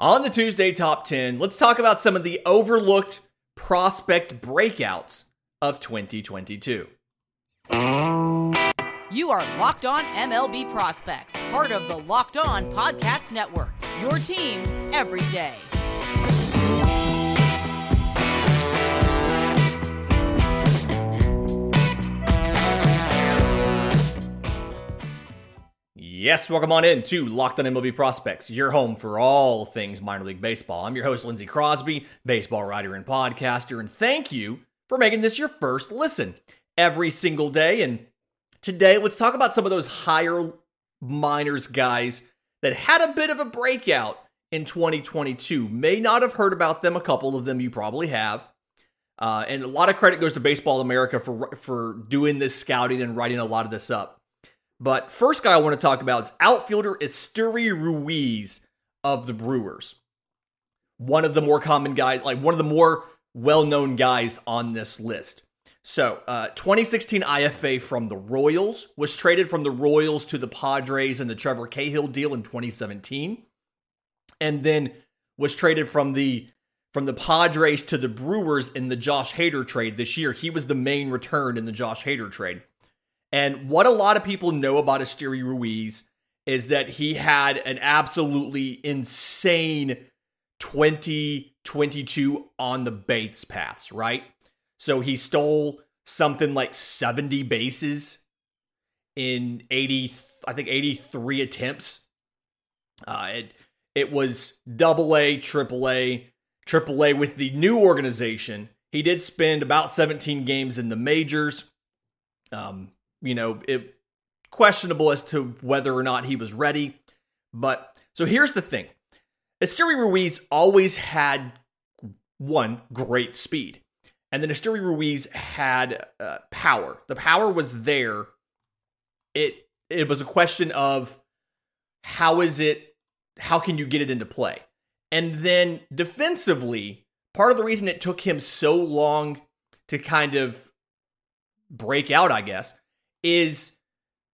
On the Tuesday Top 10, let's talk about some of the overlooked prospect breakouts of 2022. You are Locked On MLB Prospects, part of the Locked On Podcast Network. Your team every day. Yes, welcome on in to Locked on MLB Prospects, your home for all things minor league baseball. I'm your host, Lindsey Crosby, baseball writer and podcaster, and thank you for making this your first listen every single day. And today, let's talk about some of those higher minors guys that had a bit of a breakout in 2022. May not have heard about them, a couple of them you probably have. Uh, and a lot of credit goes to Baseball America for for doing this scouting and writing a lot of this up. But first guy I want to talk about is outfielder Esteury Ruiz of the Brewers. One of the more common guys, like one of the more well-known guys on this list. So, uh, 2016 IFA from the Royals was traded from the Royals to the Padres in the Trevor Cahill deal in 2017, and then was traded from the from the Padres to the Brewers in the Josh Hader trade this year. He was the main return in the Josh Hader trade. And what a lot of people know about Esteury Ruiz is that he had an absolutely insane 2022 on the base paths, right? So he stole something like 70 bases in 80, I think 83 attempts. Uh, it, it was double A, triple A, triple A with the new organization. He did spend about 17 games in the majors. Um, you know, it questionable as to whether or not he was ready. But so here's the thing. Esteury Ruiz always had one great speed. And then Esteury Ruiz had uh, power. The power was there. It it was a question of how is it how can you get it into play? And then defensively, part of the reason it took him so long to kind of break out, I guess, is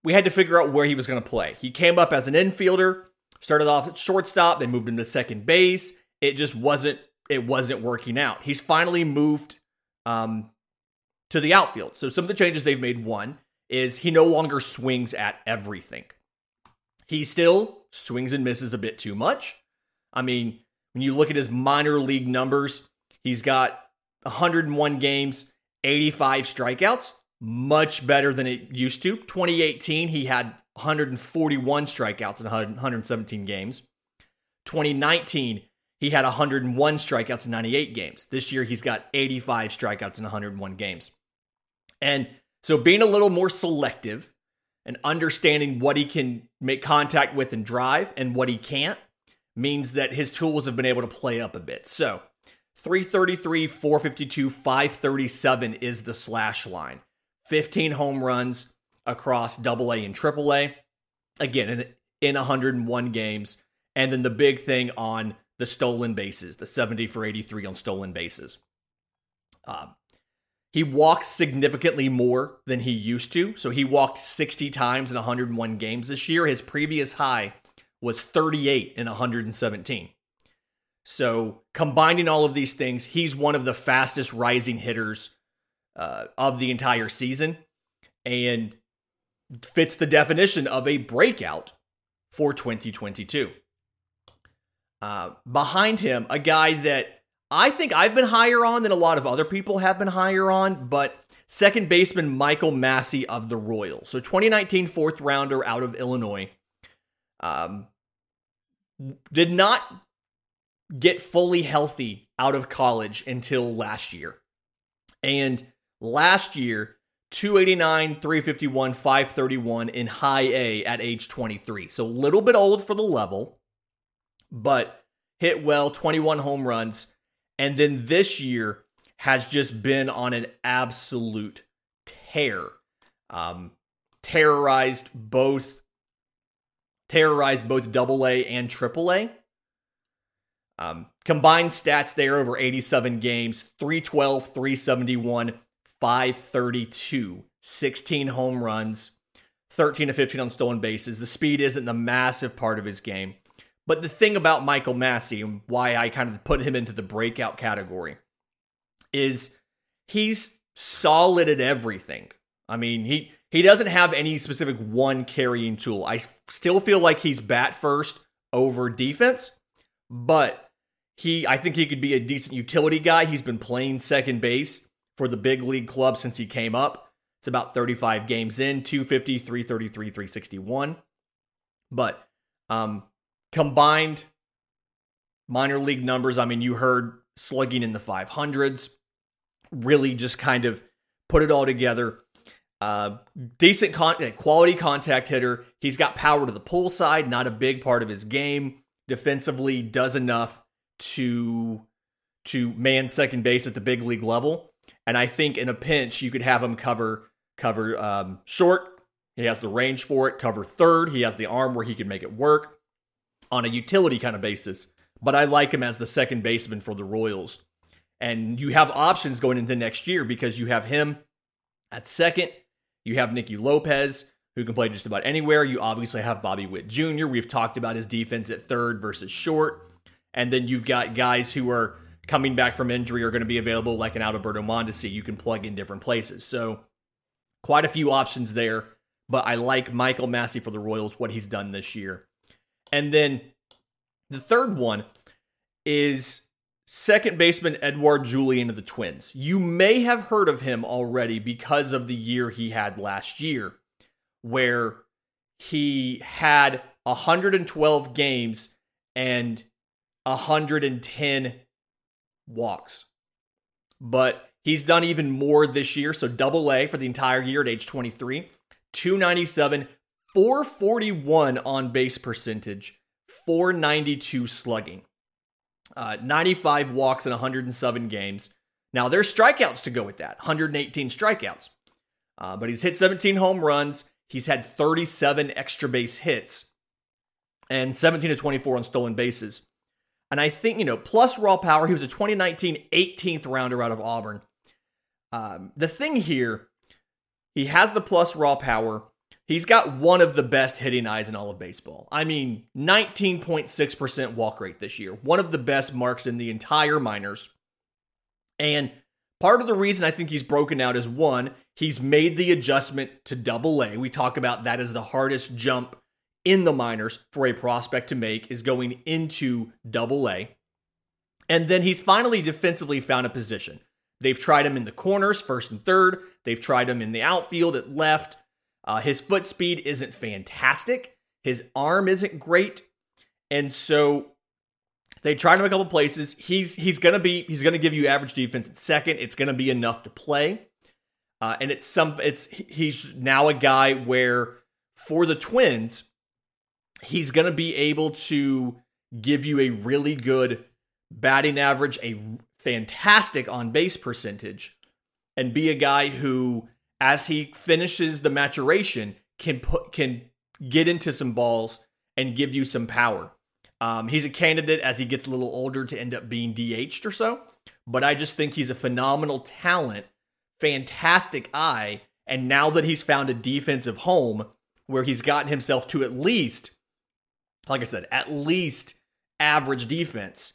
we had to figure out where he was going to play. He came up as an infielder, started off at shortstop, they moved him to second base. It just wasn't it wasn't working out. He's finally moved um, to the outfield. So some of the changes they've made one is he no longer swings at everything. He still swings and misses a bit too much. I mean, when you look at his minor league numbers, he's got 101 games, 85 strikeouts much better than it used to. 2018, he had 141 strikeouts in 117 games. 2019, he had 101 strikeouts in 98 games. This year, he's got 85 strikeouts in 101 games. And so, being a little more selective and understanding what he can make contact with and drive and what he can't means that his tools have been able to play up a bit. So, 333, 452, 537 is the slash line. 15 home runs across double A and triple A. Again, in, in 101 games. And then the big thing on the stolen bases, the 70 for 83 on stolen bases. Um, he walks significantly more than he used to. So he walked 60 times in 101 games this year. His previous high was 38 in 117. So combining all of these things, he's one of the fastest rising hitters uh, of the entire season and fits the definition of a breakout for 2022. Uh, behind him, a guy that I think I've been higher on than a lot of other people have been higher on, but second baseman Michael Massey of the Royals. So 2019 fourth rounder out of Illinois. Um, did not get fully healthy out of college until last year. And Last year, 289, 351, 531 in high A at age 23. So a little bit old for the level, but hit well, 21 home runs. And then this year has just been on an absolute tear. Um, terrorized both terrorized both double A and triple A. Um, combined stats there over 87 games 312, 371, 532, 16 home runs, 13 to 15 on stolen bases. The speed isn't the massive part of his game, But the thing about Michael Massey and why I kind of put him into the breakout category is he's solid at everything. I mean, he he doesn't have any specific one carrying tool. I still feel like he's bat first over defense, but he I think he could be a decent utility guy. He's been playing second base for the big league club since he came up. It's about 35 games in, 250, 333, 361. But um combined minor league numbers, I mean, you heard slugging in the 500s, really just kind of put it all together. Uh, decent con- quality contact hitter. He's got power to the pull side, not a big part of his game. Defensively, does enough to to man second base at the big league level. And I think in a pinch, you could have him cover cover um, short. He has the range for it. Cover third. He has the arm where he can make it work on a utility kind of basis. But I like him as the second baseman for the Royals. And you have options going into next year because you have him at second. You have Nicky Lopez, who can play just about anywhere. You obviously have Bobby Witt Jr. We've talked about his defense at third versus short. And then you've got guys who are coming back from injury are going to be available, like an Alberto Mondesi. You can plug in different places. So, quite a few options there. But I like Michael Massey for the Royals, what he's done this year. And then the third one is second baseman Edouard Julien of the Twins. You may have heard of him already because of the year he had last year, where he had 112 games and 110 walks. But he's done even more this year. So double A for the entire year at age 23, 297, 441 on base percentage, 492 slugging, uh, 95 walks in 107 games. Now there's strikeouts to go with that 118 strikeouts. Uh, but he's hit 17 home runs. He's had 37 extra base hits and 17 to 24 on stolen bases. And I think, you know, plus raw power, he was a 2019 18th rounder out of Auburn. Um, the thing here, he has the plus raw power. He's got one of the best hitting eyes in all of baseball. I mean, 19.6% walk rate this year, one of the best marks in the entire minors. And part of the reason I think he's broken out is one, he's made the adjustment to double A. We talk about that as the hardest jump in the minors for a prospect to make is going into double A. And then he's finally defensively found a position. They've tried him in the corners, first and third. They've tried him in the outfield at left. Uh, his foot speed isn't fantastic. His arm isn't great, and so they tried him a couple places. He's he's gonna be he's gonna give you average defense at second. It's gonna be enough to play, uh, and it's some it's he's now a guy where for the Twins, he's gonna be able to give you a really good batting average, a fantastic on base percentage, and be a guy who as he finishes the maturation, can put can get into some balls and give you some power. Um, he's a candidate as he gets a little older to end up being DH'd or so, but I just think he's a phenomenal talent, fantastic eye, and now that he's found a defensive home where he's gotten himself to at least, like I said, at least average defense,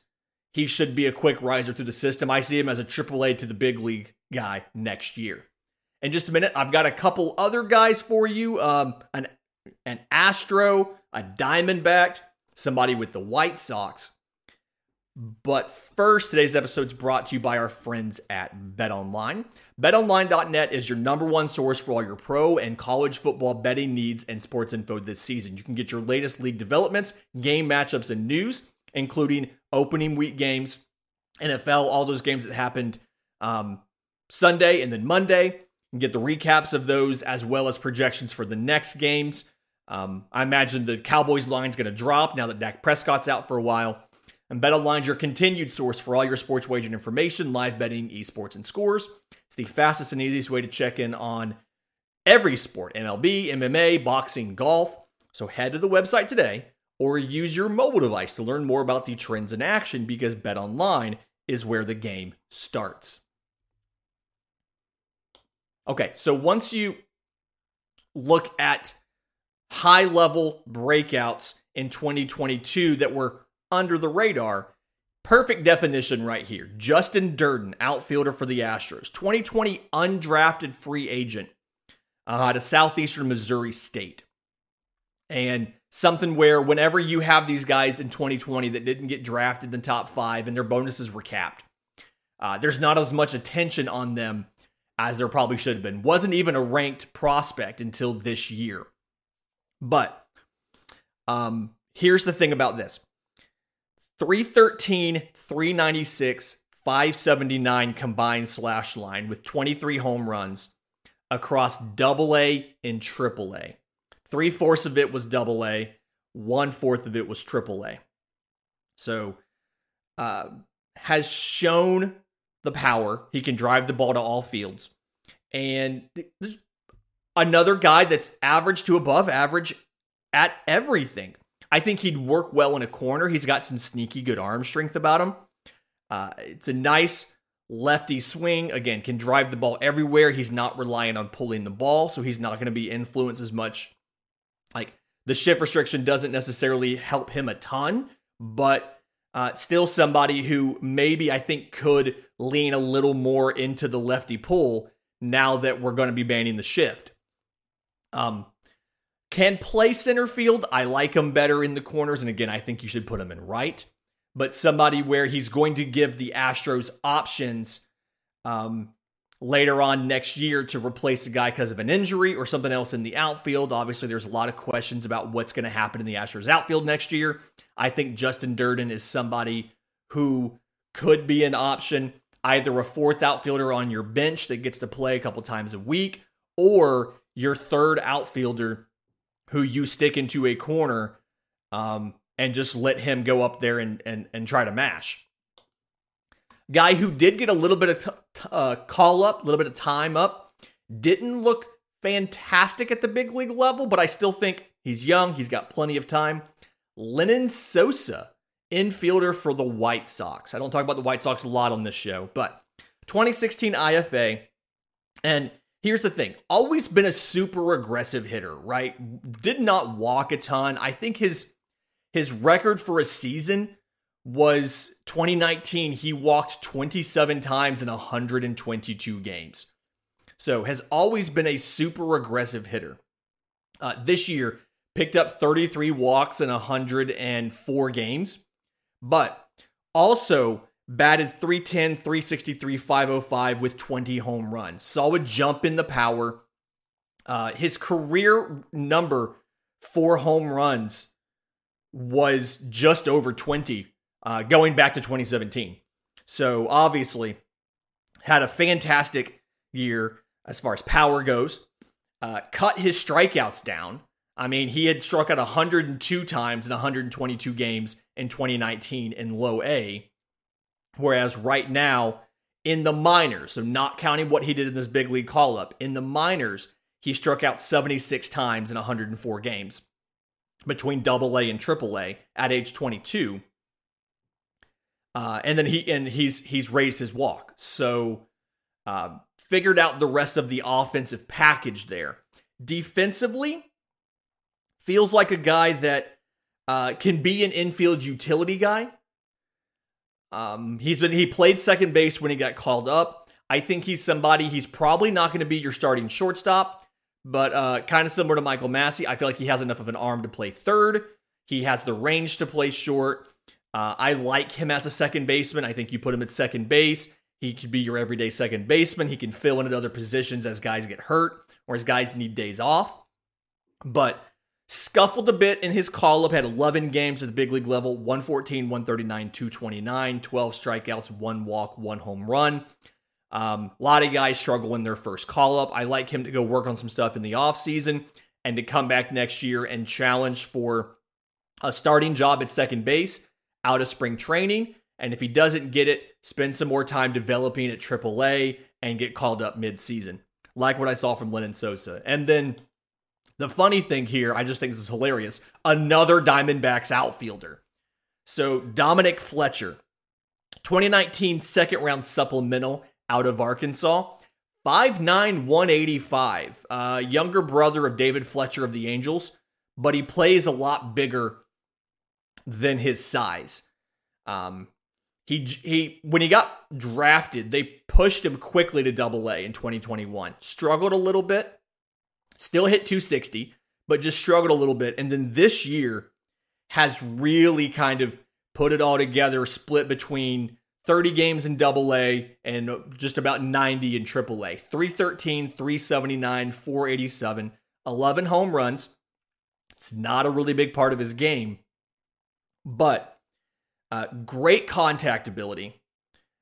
he should be a quick riser through the system. I see him as a AAA to the big league guy next year in just a minute. I've got a couple other guys for you. Um, an an Astro, a Diamondback, somebody with the White Sox. But first, today's episode is brought to you by our friends at BetOnline. BetOnline.net is your number one source for all your pro and college football betting needs and sports info this season. You can get your latest league developments, game matchups, and news, including opening week games, NFL, all those games that happened um, Sunday and then Monday and get the recaps of those as well as projections for the next games. Um, I imagine the Cowboys line is going to drop now that Dak Prescott's out for a while. And BetOnline's your continued source for all your sports wagering information, live betting, esports, and scores. It's the fastest and easiest way to check in on every sport MLB, MMA, boxing, golf. So head to the website today or use your mobile device to learn more about the trends in action because BetOnline is where the game starts. Okay, so once you look at high level breakouts in 2022 that were under the radar. Perfect definition right here. Justin Dirden, outfielder for the Astros, 2020 undrafted free agent uh, of Southeastern Missouri State. And something where whenever you have these guys in 2020 that didn't get drafted in the top five and their bonuses were capped, uh, there's not as much attention on them as there probably should have been. Wasn't even a ranked prospect until this year. But um, here's the thing about this 313, 396, 579 combined slash line with 23 home runs across double A and triple A. Three fourths of it was double A, one fourth of it was triple A. So, uh, has shown the power. He can drive the ball to all fields. And another guy that's average to above average at everything. I think he'd work well in a corner. He's got some sneaky good arm strength about him. Uh, it's a nice lefty swing. Again, can drive the ball everywhere. He's not reliant on pulling the ball, so he's not going to be influenced as much. Like the shift restriction doesn't necessarily help him a ton, but uh, still somebody who maybe I think could lean a little more into the lefty pull now that we're going to be banning the shift. Um, can play center field. I like him better in the corners. And again, I think you should put him in right. But somebody where he's going to give the Astros options um, later on next year to replace a guy because of an injury or something else in the outfield. Obviously, there's a lot of questions about what's going to happen in the Astros outfield next year. I think Justin Dirden is somebody who could be an option, either a fourth outfielder on your bench that gets to play a couple times a week, or your third outfielder who you stick into a corner um, and just let him go up there and, and, and try to mash. Guy who did get a little bit of t- uh, call up, a little bit of time up, didn't look fantastic at the big league level, but I still think he's young. He's got plenty of time. Lenyn Sosa, infielder for the White Sox. I don't talk about the White Sox a lot on this show, but 2016 IFA. And here's the thing always been a super aggressive hitter, right? Did not walk a ton. I think his his record for a season was 2019. He walked 27 times in 122 games. So has always been a super aggressive hitter. Uh, this year, picked up 33 walks in 104 games, but also batted 310, 363, 505 with 20 home runs. Saw a jump in the power. Uh, his career number for home runs was just over 20 uh, going back to 2017. So obviously had a fantastic year as far as power goes. Uh, cut his strikeouts down. I mean, he had struck out 102 times in 122 games in 2019 in low A. Whereas right now, in the minors, so not counting what he did in this big league call up, in the minors, he struck out 76 times in 104 games between double A and triple A at age 22. Uh, and then he and he's he's raised his walk. So uh, figured out the rest of the offensive package there. Defensively, feels like a guy that uh, can be an infield utility guy. Um, he's been he played second base when he got called up. I think he's somebody. He's probably not going to be your starting shortstop, but uh, kind of similar to Michael Massey. I feel like he has enough of an arm to play third. He has the range to play short. Uh, I like him as a second baseman. I think you put him at second base. He could be your everyday second baseman. He can fill in at other positions as guys get hurt or as guys need days off. But Scuffled a bit in his call up, had 11 games at the big league level 114, 139, 229, 12 strikeouts, one walk, one home run. Um, a lot of guys struggle in their first call up. I like him to go work on some stuff in the offseason and to come back next year and challenge for a starting job at second base out of spring training. And if he doesn't get it, spend some more time developing at AAA and get called up midseason, like what I saw from Lenyn Sosa. And then the funny thing here, I just think this is hilarious. Another Diamondbacks outfielder. So Dominic Fletcher, 2019 second round supplemental out of Arkansas. 5'9, 185. Uh, younger brother of David Fletcher of the Angels, but he plays a lot bigger than his size. Um, he he when he got drafted, they pushed him quickly to Double A in 2021. Struggled a little bit, still hit 260, but just struggled a little bit. And then this year has really kind of put it all together, split between 30 games in double A and just about 90 in triple A. 313, 379, 487, 11 home runs. It's not a really big part of his game, but uh, great contact ability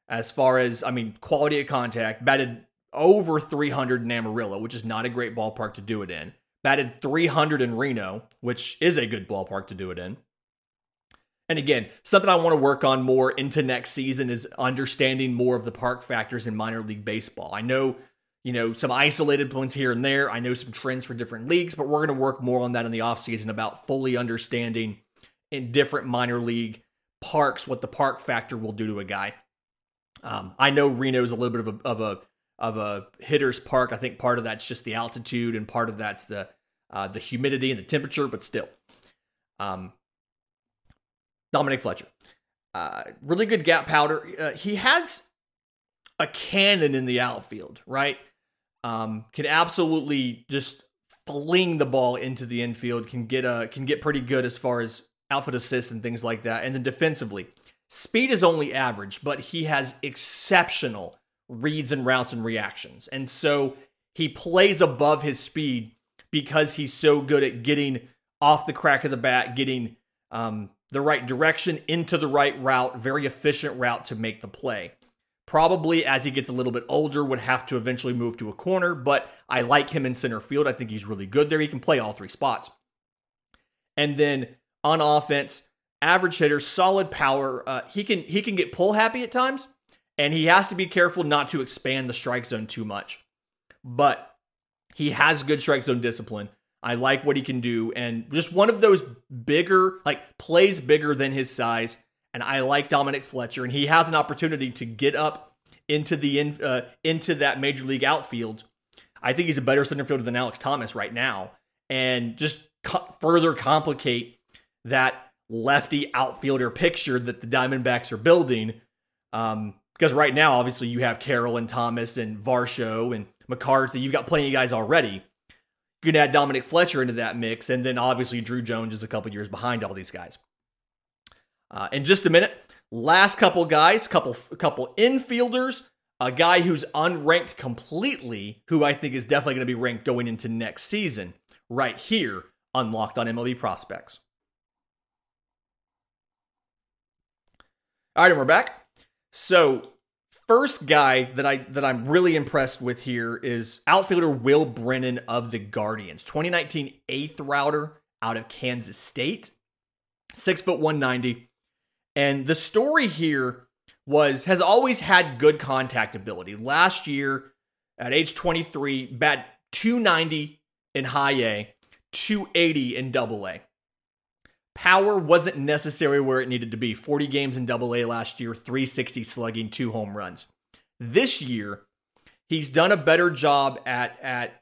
as far as, I mean, quality of contact. Batted over 300 in Amarillo, which is not a great ballpark to do it in. Batted 300 in Reno, which is a good ballpark to do it in. And again, something I want to work on more into next season is understanding more of the park factors in minor league baseball. I know, you know, some isolated points here and there. I know some trends for different leagues, but we're going to work more on that in the offseason about fully understanding in different minor league parks what the park factor will do to a guy. Um, I know Reno is a little bit of a, of a of a hitter's park. I think part of that's just the altitude, and part of that's the uh, the humidity and the temperature, but still. Um, Dominic Fletcher. Uh, really good gap powder. Uh, he has a cannon in the outfield, right? Um, can absolutely just fling the ball into the infield. Can get a can get pretty good as far as outfield assists and things like that. And then defensively, speed is only average, but he has exceptional reads and routes and reactions. And so he plays above his speed because he's so good at getting off the crack of the bat, getting um, the right direction into the right route, very efficient route to make the play. Probably as he gets a little bit older, would have to eventually move to a corner, but I like him in center field. I think he's really good there. He can play all three spots. And then on offense, average hitter, solid power. Uh, he can he can get pull happy at times, and he has to be careful not to expand the strike zone too much. But he has good strike zone discipline. I like what he can do. And just one of those bigger, like plays bigger than his size. And I like Dominic Fletcher. And he has an opportunity to get up into the in, uh, into that major league outfield. I think he's a better center fielder than Alex Thomas right now. And just co- further complicate that lefty outfielder picture that the Diamondbacks are building. Um, because right now, obviously, you have Carroll and Thomas and Varsho and McCarthy. You've got plenty of guys already. You can add Dominic Fletcher into that mix, and then obviously Drew Jones is a couple years behind all these guys. Uh, in just a minute, last couple guys, couple couple infielders, a guy who's unranked completely, who I think is definitely going to be ranked going into next season, right here unlocked on MLB prospects. All right, and we're back. So first guy that I that I'm really impressed with here is outfielder Will Brennan of the Guardians, 2019 eighth router out of Kansas State, six foot 190. And the story here was has always had good contact ability. Last year, at age 23, bat 290 in high A, 280 in double A. Power wasn't necessarily where it needed to be. 40 games in double A last year, 360 slugging, two home runs. This year, he's done a better job at, at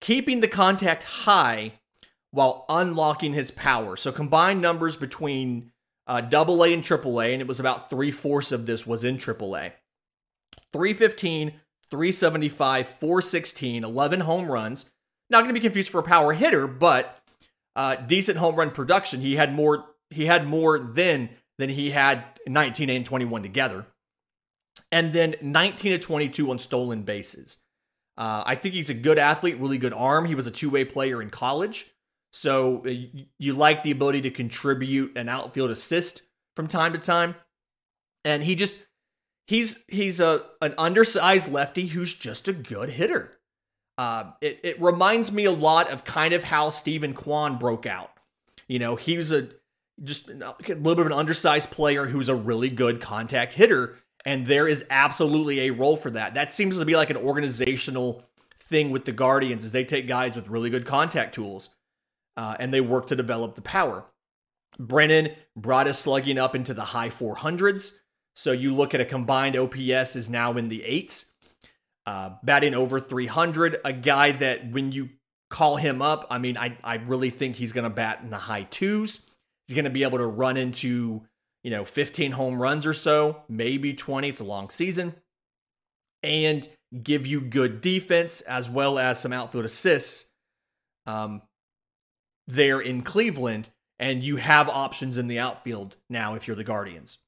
keeping the contact high while unlocking his power. So combined numbers between uh, double A and triple A, and it was about three fourths of this was in triple A. 315, 375, 416, 11 home runs. Not going to be confused for a power hitter, but uh, decent home run production. He had more. He had more then than he had 19 and 21 together, and then 19 to 22 on stolen bases. Uh, I think he's a good athlete, really good arm. He was a two way player in college, so you, you like the ability to contribute an outfield assist from time to time, and he just he's he's a an undersized lefty who's just a good hitter. Uh, it, it reminds me a lot of kind of how Steven Kwan broke out. You know, he was a just a little bit of an undersized player who's a really good contact hitter, and there is absolutely a role for that. That seems to be like an organizational thing with the Guardians, is they take guys with really good contact tools, uh, and they work to develop the power. Brennan brought his slugging up into the high 400s. So you look at a combined OPS is now in the eights uh, batting over 300. A guy that when you call him up, I mean, I, I really think he's going to bat in the high twos. He's going to be able to run into, you know, 15 home runs or so, maybe 20. It's a long season. And give you good defense as well as some outfield assists um, there in Cleveland. And you have options in the outfield now if you're the Guardians.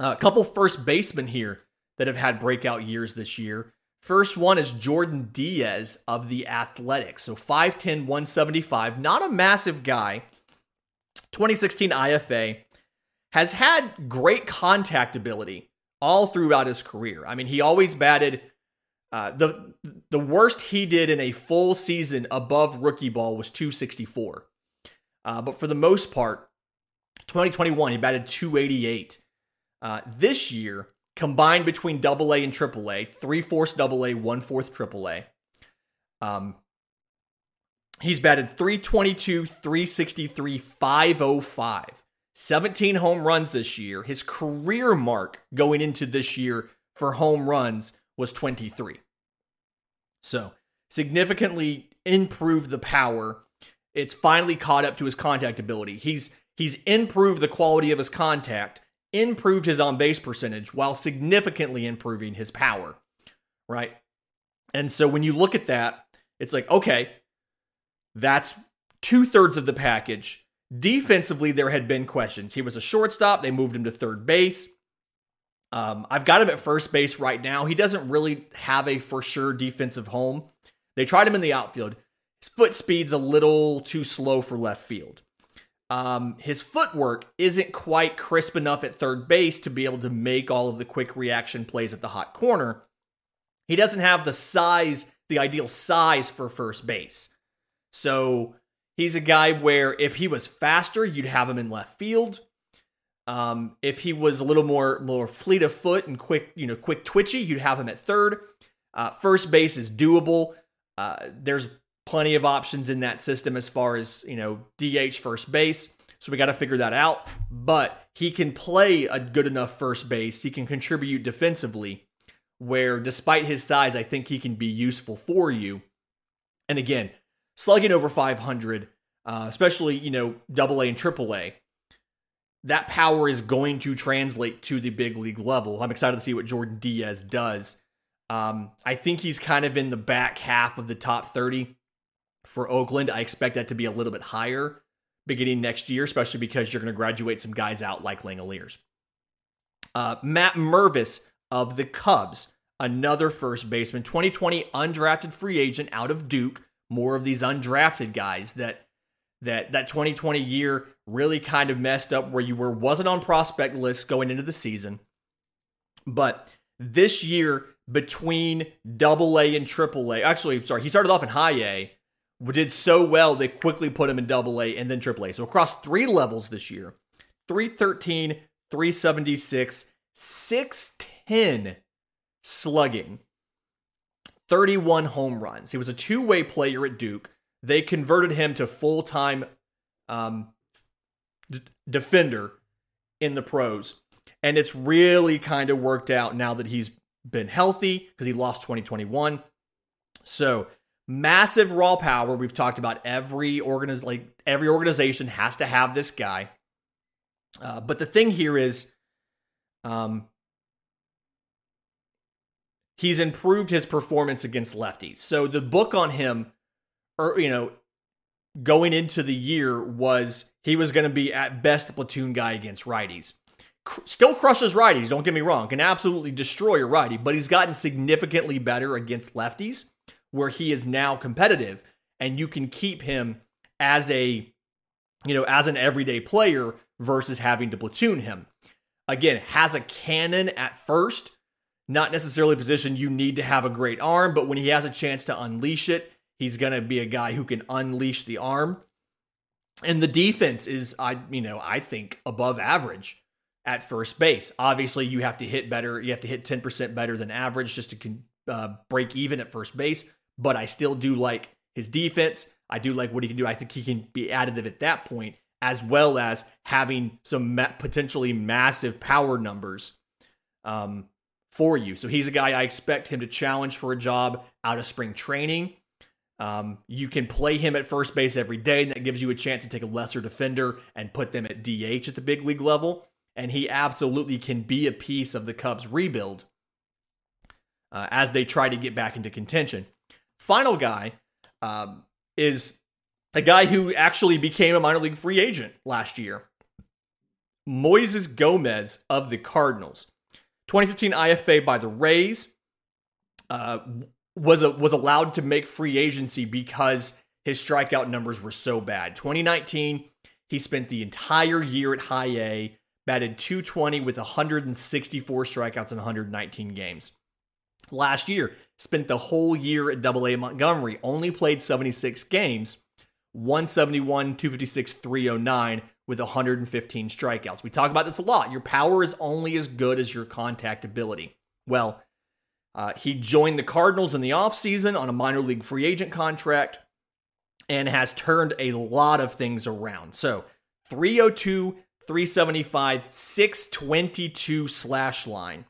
Uh, a couple first basemen here that have had breakout years this year. First one is Jordan Diaz of the Athletics. So 5'10, 175, not a massive guy. 2016 IFA has had great contact ability all throughout his career. I mean, he always batted uh, the the worst he did in a full season above rookie ball was 264. Uh, but for the most part, 2021 he batted 288. Uh, this year, combined between double A and triple A, three fourths double A, one fourth triple A. Um, he's batted 322, 363, 505. 17 home runs this year. His career mark going into this year for home runs was 23. So, significantly improved the power. It's finally caught up to his contact ability. He's he's improved the quality of his contact improved his on base percentage while significantly improving his power, right? And so when you look at that, it's like, okay, that's two thirds of the package. Defensively, there had been questions. He was a shortstop, they moved him to third base. Um, I've got him at first base right now. He doesn't really have a for sure defensive home. They tried him in the outfield. His foot speed's a little too slow for left field. Um, his footwork isn't quite crisp enough at third base to be able to make all of the quick reaction plays at the hot corner. He doesn't have the size, the ideal size for first base. So he's a guy where if he was faster, you'd have him in left field. Um, if he was a little more more fleet of foot and quick, you know, quick twitchy, you'd have him at third. Uh, first base is doable. Uh, there's plenty of options in that system as far as, you know, DH first base. So we got to figure that out. But he can play a good enough first base. He can contribute defensively, where despite his size, I think he can be useful for you. And again, slugging over 500, uh, especially, you know, double A and triple A, that power is going to translate to the big league level. I'm excited to see what Jordan Diaz does. Um, I think he's kind of in the back half of the top 30 for Oakland. I expect that to be a little bit higher beginning next year, especially because you're going to graduate some guys out like Langeliers. Uh, Matt Mervis of the Cubs, another first baseman, 2020 undrafted free agent out of Duke. More of these undrafted guys that that that 2020 year really kind of messed up where you were wasn't on prospect lists going into the season. But this year between double A and triple A, actually, sorry, he started off in high A did so well they quickly put him in double A and then triple A. So across three levels this year 313, 376, 610 slugging, 31 home runs. He was a two way player at Duke. They converted him to full time um, d- defender in the pros. And it's really kind of worked out now that he's been healthy because he lost 2021. So massive raw power. We've talked about every organiz- like every organization has to have this guy. Uh, but the thing here is, um, he's improved his performance against lefties. So the book on him, or er, you know, going into the year was he was going to be at best a platoon guy against righties. Still crushes righties, don't get me wrong, can absolutely destroy a righty, but he's gotten significantly better against lefties where he is now competitive and you can keep him as a you know as an everyday player versus having to platoon him. Again has a cannon at first not necessarily a position you need to have a great arm but when he has a chance to unleash it he's going to be a guy who can unleash the arm. And the defense is i you know i think above average at first base. Obviously you have to hit better you have to hit 10% better than average just to uh, break even at first base but I still do like his defense. I do like what he can do. I think he can be additive at that point, as well as having some ma- potentially massive power numbers um, for you. So he's a guy I expect him to challenge for a job out of spring training. Um, you can play him at first base every day, and that gives you a chance to take a lesser defender and put them at DH at the big league level. And he absolutely can be a piece of the Cubs' rebuild uh, as they try to get back into contention. Final guy um, is a guy who actually became a minor league free agent last year. Moises Gomez of the Cardinals. 2015 IFA by the Rays. Uh, was a, was allowed to make free agency because his strikeout numbers were so bad. 2019, he spent the entire year at high A, batted 220 with 164 strikeouts in 119 games. Last year, spent the whole year at Double A Montgomery, only played 76 games, 171, 256, 309 with 115 strikeouts. We talk about this a lot. Your power is only as good as your contact ability. Well, uh, he joined the Cardinals in the offseason on a minor league free agent contract and has turned a lot of things around. So 302, 375, 622 slash line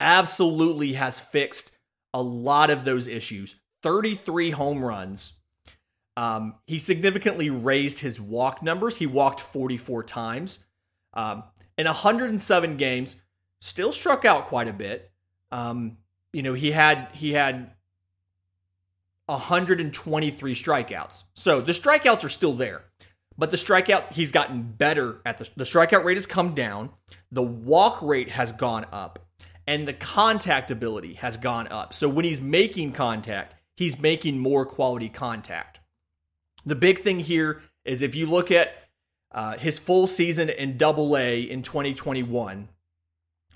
absolutely has fixed a lot of those issues. 33 home runs. Um, he significantly raised his walk numbers. He walked 44 times. Um, in 107 games, still struck out quite a bit. Um, you know, he had he had 123 strikeouts. So the strikeouts are still there. But the strikeout, he's gotten better at the the strikeout rate has come down, the walk rate has gone up, and the contact ability has gone up. So when he's making contact, he's making more quality contact. The big thing here is if you look at uh, his full season in Double A in 2021,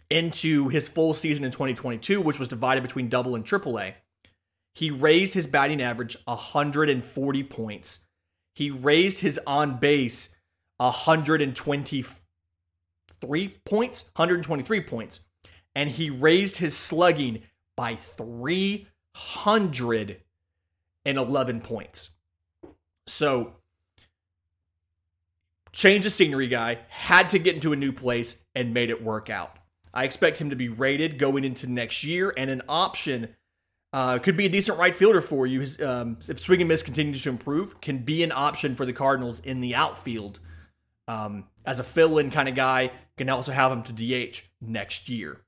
into his full season in 2022, which was divided between double and triple A, he raised his batting average 140 points. He raised his on base 123 points, 123 points, and he raised his slugging by 311 points. So, change of scenery guy, had to get into a new place and made it work out. I expect him to be rated going into next year and an option. Uh, could be a decent right fielder for you um, if swing and miss continues to improve. Can be an option for the Cardinals in the outfield um, as a fill-in kind of guy. Can also have him to DH next year.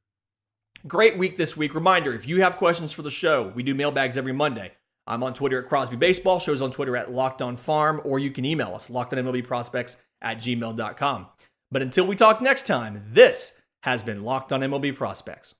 Great week this week. Reminder: if you have questions for the show, we do mailbags every Monday. I'm on Twitter at Crosby Baseball. Shows on Twitter at Locked On Farm, or you can email us lockedonmlbprospects at gmail.com. But until we talk next time, this has been Locked on MLB Prospects.